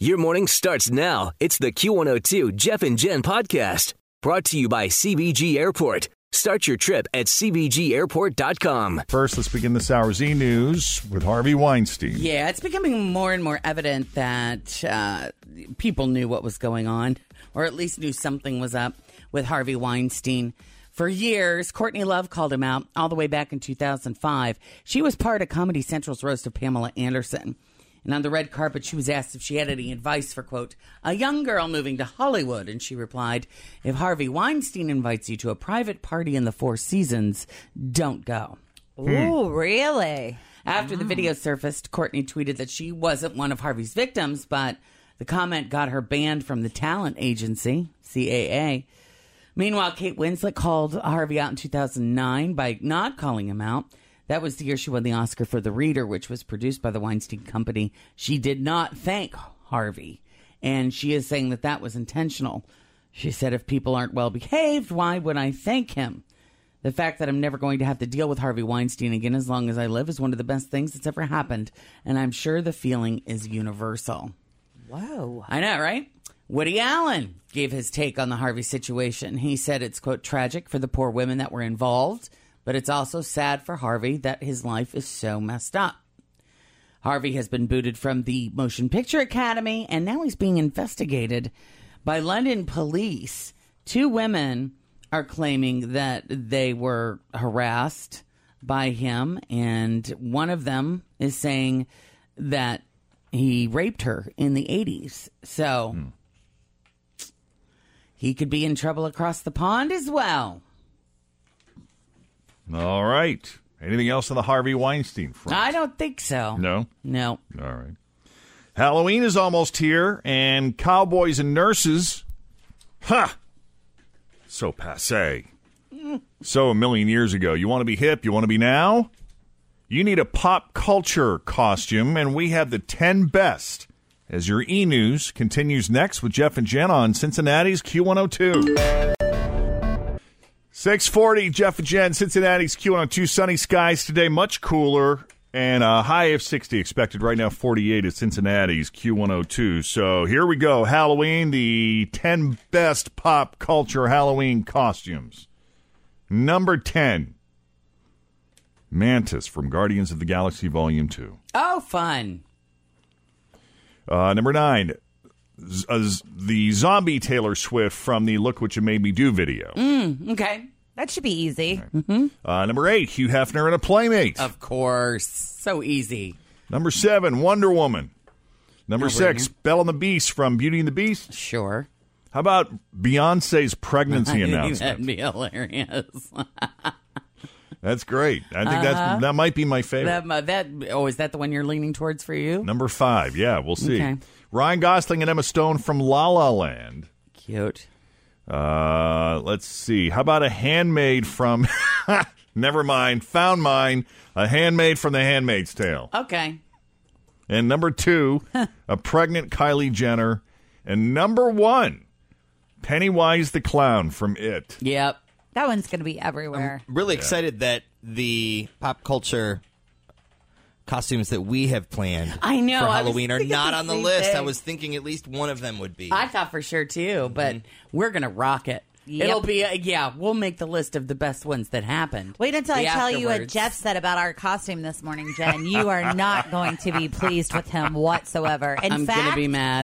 Your morning starts now. It's the Q102 Jeff and Jen podcast brought to you by CVG Airport. Start your trip at CVGAirport.com. First, let's begin this hour's e news with Harvey Weinstein. Yeah, it's becoming more and more evident that uh, people knew what was going on, or at least knew something was up with Harvey Weinstein. For years, Courtney Love called him out all the way back in 2005. She was part of Comedy Central's roast of Pamela Anderson. And on the red carpet, she was asked if she had any advice for, quote, a young girl moving to Hollywood. And she replied, if Harvey Weinstein invites you to a private party in the Four Seasons, don't go. Hmm. Ooh, really? After the mm. video surfaced, Courtney tweeted that she wasn't one of Harvey's victims, but the comment got her banned from the talent agency, CAA. Meanwhile, Kate Winslet called Harvey out in 2009 by not calling him out. That was the year she won the Oscar for The Reader, which was produced by the Weinstein Company. She did not thank Harvey, and she is saying that that was intentional. She said, if people aren't well behaved, why would I thank him? The fact that I'm never going to have to deal with Harvey Weinstein again as long as I live is one of the best things that's ever happened. And I'm sure the feeling is universal. Whoa. I know, right? Woody Allen gave his take on the Harvey situation. He said it's, quote, tragic for the poor women that were involved, but it's also sad for Harvey that his life is so messed up. Harvey has been booted from the Motion Picture Academy, and now he's being investigated by London police. Two women are claiming that they were harassed by him, and one of them is saying that he raped her in the 80s. So hmm. he could be in trouble across the pond as well. All right. Anything else on the Harvey Weinstein front? I don't think so. No? No. All right. Halloween is almost here, and cowboys and nurses. Ha! So passe. So a million years ago. You want to be hip? You want to be now? You need a pop culture costume, and we have the 10 best. As your e news continues next with Jeff and Jen on Cincinnati's Q102. 640, Jeff and Jen, Cincinnati's Q102. Sunny skies today, much cooler, and a high of 60 expected right now, 48 at Cincinnati's Q102. So here we go. Halloween, the 10 best pop culture Halloween costumes. Number 10, Mantis from Guardians of the Galaxy Volume 2. Oh, fun. Uh, number 9, z- uh, the zombie Taylor Swift from the Look What You Made Me Do video. Mm, okay. That should be easy. Uh, number 8, Hugh Hefner and a Playmate. Of course. So easy. Number seven, Wonder Woman. Number No six, brainer. Belle and the Beast from Beauty and the Beast. Sure. How about Beyonce's pregnancy announcement? That'd announcement? be hilarious. That's great. I think that's that might be my favorite. That, that oh, is that the one you're leaning towards for you? Number five. Yeah, we'll see. Okay. Ryan Gosling and Emma Stone from La La Land. Cute. Uh, let's see. How about a handmaid from? Never mind. Found mine. A handmaid from The Handmaid's Tale. Okay. And number two, a pregnant Kylie Jenner. And number one, Pennywise the clown from It. Yep. That one's going to be everywhere. I'm Really excited that the pop culture costumes that we have planned I know, for I Halloween are not the on the same list. I was thinking at least one of them would be. I thought for sure too, but we're gonna rock it. Yep. It'll be uh, yeah. We'll make the list of the best ones that happened. Wait until The I tell you what. Jeff said about our costume this morning, Jen. You are not going to be pleased with him whatsoever. In I'm fact, gonna be mad.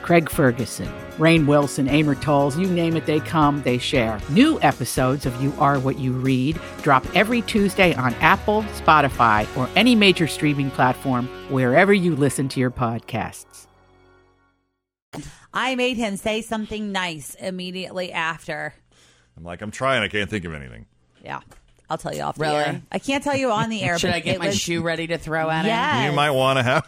Craig Ferguson, Rainn Wilson, Amor Towles, you name it, they come, they share. New episodes of You Are What You Read drop every Tuesday on Apple, Spotify, or any major streaming platform wherever you listen to your podcasts. I made him say something nice immediately after. I'm like, I'm trying. I can't think of anything. Yeah. I'll tell you off the Really? air. I can't tell you on the air. Should but I get my was- shoe ready to throw at him? Yes. You might want to have.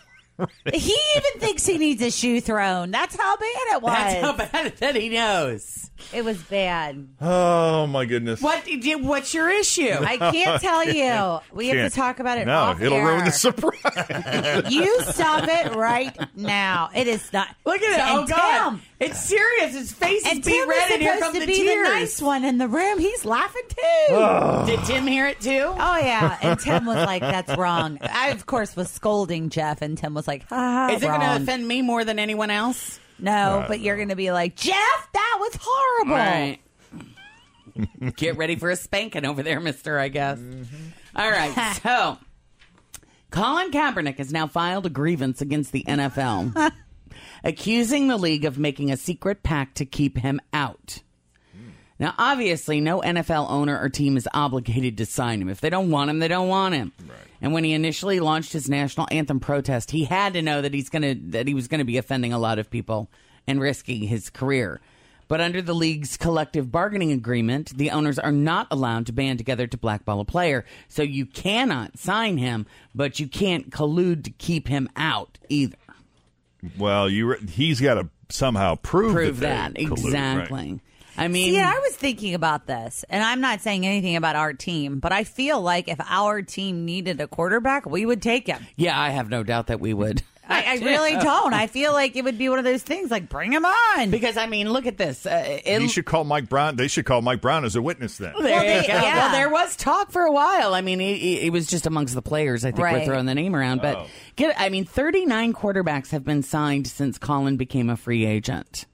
He even thinks he needs a shoe thrown. That's how bad it was. That's how bad it that he knows. It was bad. Oh my goodness. What? did- What's your issue? I can't tell you. We have Can't. to talk about it. No, off it'll air. ruin the surprise. You stop it right now. It is not. Look at it. And Oh God! Tim- It's serious. His face and is beat Tim red, and here supposed come to the be tears. the nice one in the room. He's laughing too. Did Tim hear it too? Oh yeah, and Tim was like, "That's wrong." I of course was scolding Jeff, and Tim was like, "Ha ha." Is it going to wrong." offend me more than anyone else? No, but you're going to be like, Jeff, that was horrible. All right. Get ready for a spanking over there, mister, I guess. Mm-hmm. All right. So, Colin Kaepernick has now filed a grievance against the NFL, accusing the league of making a secret pact to keep him out. Now, obviously, no NFL owner or team is obligated to sign him. If they don't want him, they don't want him. And when he initially launched his national anthem protest, he had to know that he's gonna that he was going to be offending a lot of people and risking his career. But under the league's collective bargaining agreement, the owners are not allowed to band together to blackball a player. So you cannot sign him, but you can't collude to keep him out either. well, you re- he's got to somehow prove, Prove that, that collude, right? Exactly. I mean, See, I was thinking about this, and I'm not saying anything about our team, but I feel like if our team needed a quarterback, we would take him. yeah, I have no doubt that we would. I, I really don't. I feel like it would be one of those things like bring him on. Because I mean, look at this. Uh, it, He should call Mike Brown. They should call Mike Brown as a witness then. Well, you they- yeah. Well, there was talk for a while. I mean, it, it, it was just amongst the players. I think we're throwing the name around, but get. I mean, thirty nine quarterbacks have been signed since Colin became a free agent.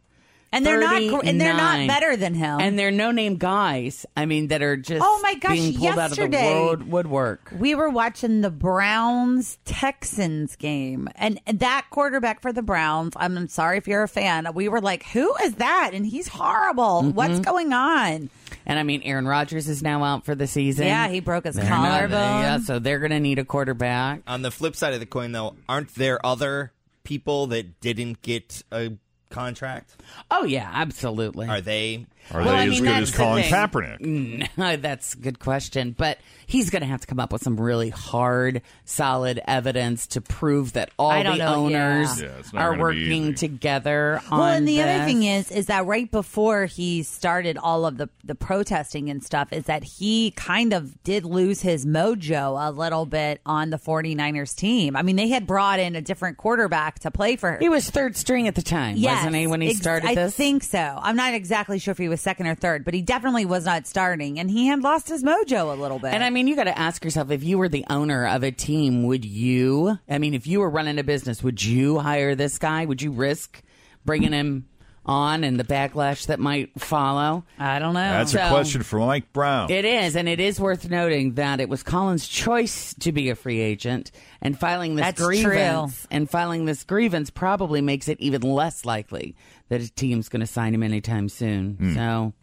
And they're not gr- and they're not 39. better than him. And they're no name guys. I mean, that are just Oh my gosh, being pulled out of the yesterday- road woodwork. we were watching the Browns Texans game, and that quarterback for the Browns. I'm sorry if you're a fan. We were like, "Who is that?" And he's horrible. Mm-hmm. What's going on? And I mean, Aaron Rodgers is now out for the season. Yeah, he broke his They're not- collarbone. yeah, so they're going to need a quarterback. On the flip side of the coin, though, aren't there other people that didn't get a contract? Oh yeah, absolutely. Are they? Are Well, they I as mean, good as Colin thing. Kaepernick? No, mm, that's a good question. But he's going to have to come up with some really hard, solid evidence to prove that all the know, owners yeah. Yeah, are working together on Well, and the other thing is, is that right before he started all of the the protesting and stuff, is that he kind of did lose his mojo a little bit on the 49ers team. I mean, they had brought in a different quarterback to play for. Her. he was third string at the time, Yes, wasn't he, when he ex- started I this? think so. I'm not exactly sure if he was second or third, but he definitely was not starting, and he had lost his mojo a little bit. And I mean, you got to ask yourself if you were the owner of a team, would you? I mean, if you were running a business, would you hire this guy? Would you risk bringing him on and the backlash that might follow. I don't know. That's a question for Mike Brown. It is, and it is worth noting that it was Colin's choice to be a free agent, and filing this That's grievance and filing this grievance probably makes it even less likely that a team's going to sign him anytime soon. Hmm. So,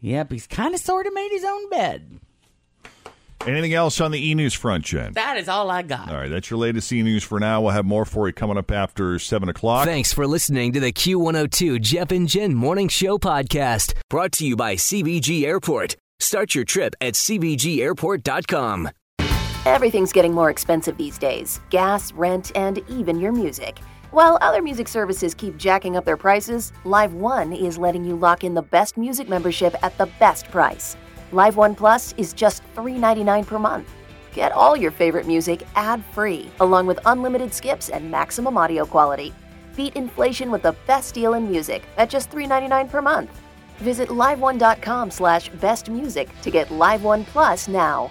yep, he's kind of sort of made his own bed. Anything else on the e news front, Jen? That is all I got. All right, that's your latest e news for now. We'll have more for you coming up after 7 o'clock. Thanks for listening to the Q102 Jeff and Jen Morning Show podcast, brought to you by CVG Airport. Start your trip at CVGAirport.com. Everything's getting more expensive these days gas, rent, and even your music. While other music services keep jacking up their prices, Live One is letting you lock in the best music membership at the best price. Live One Plus is just $3.99 per month. Get all your favorite music ad free, along with unlimited skips and maximum audio quality. Beat inflation with the best deal in music at just $3.99 per month. Visit liveone.com slash bestmusic to get Live One Plus now.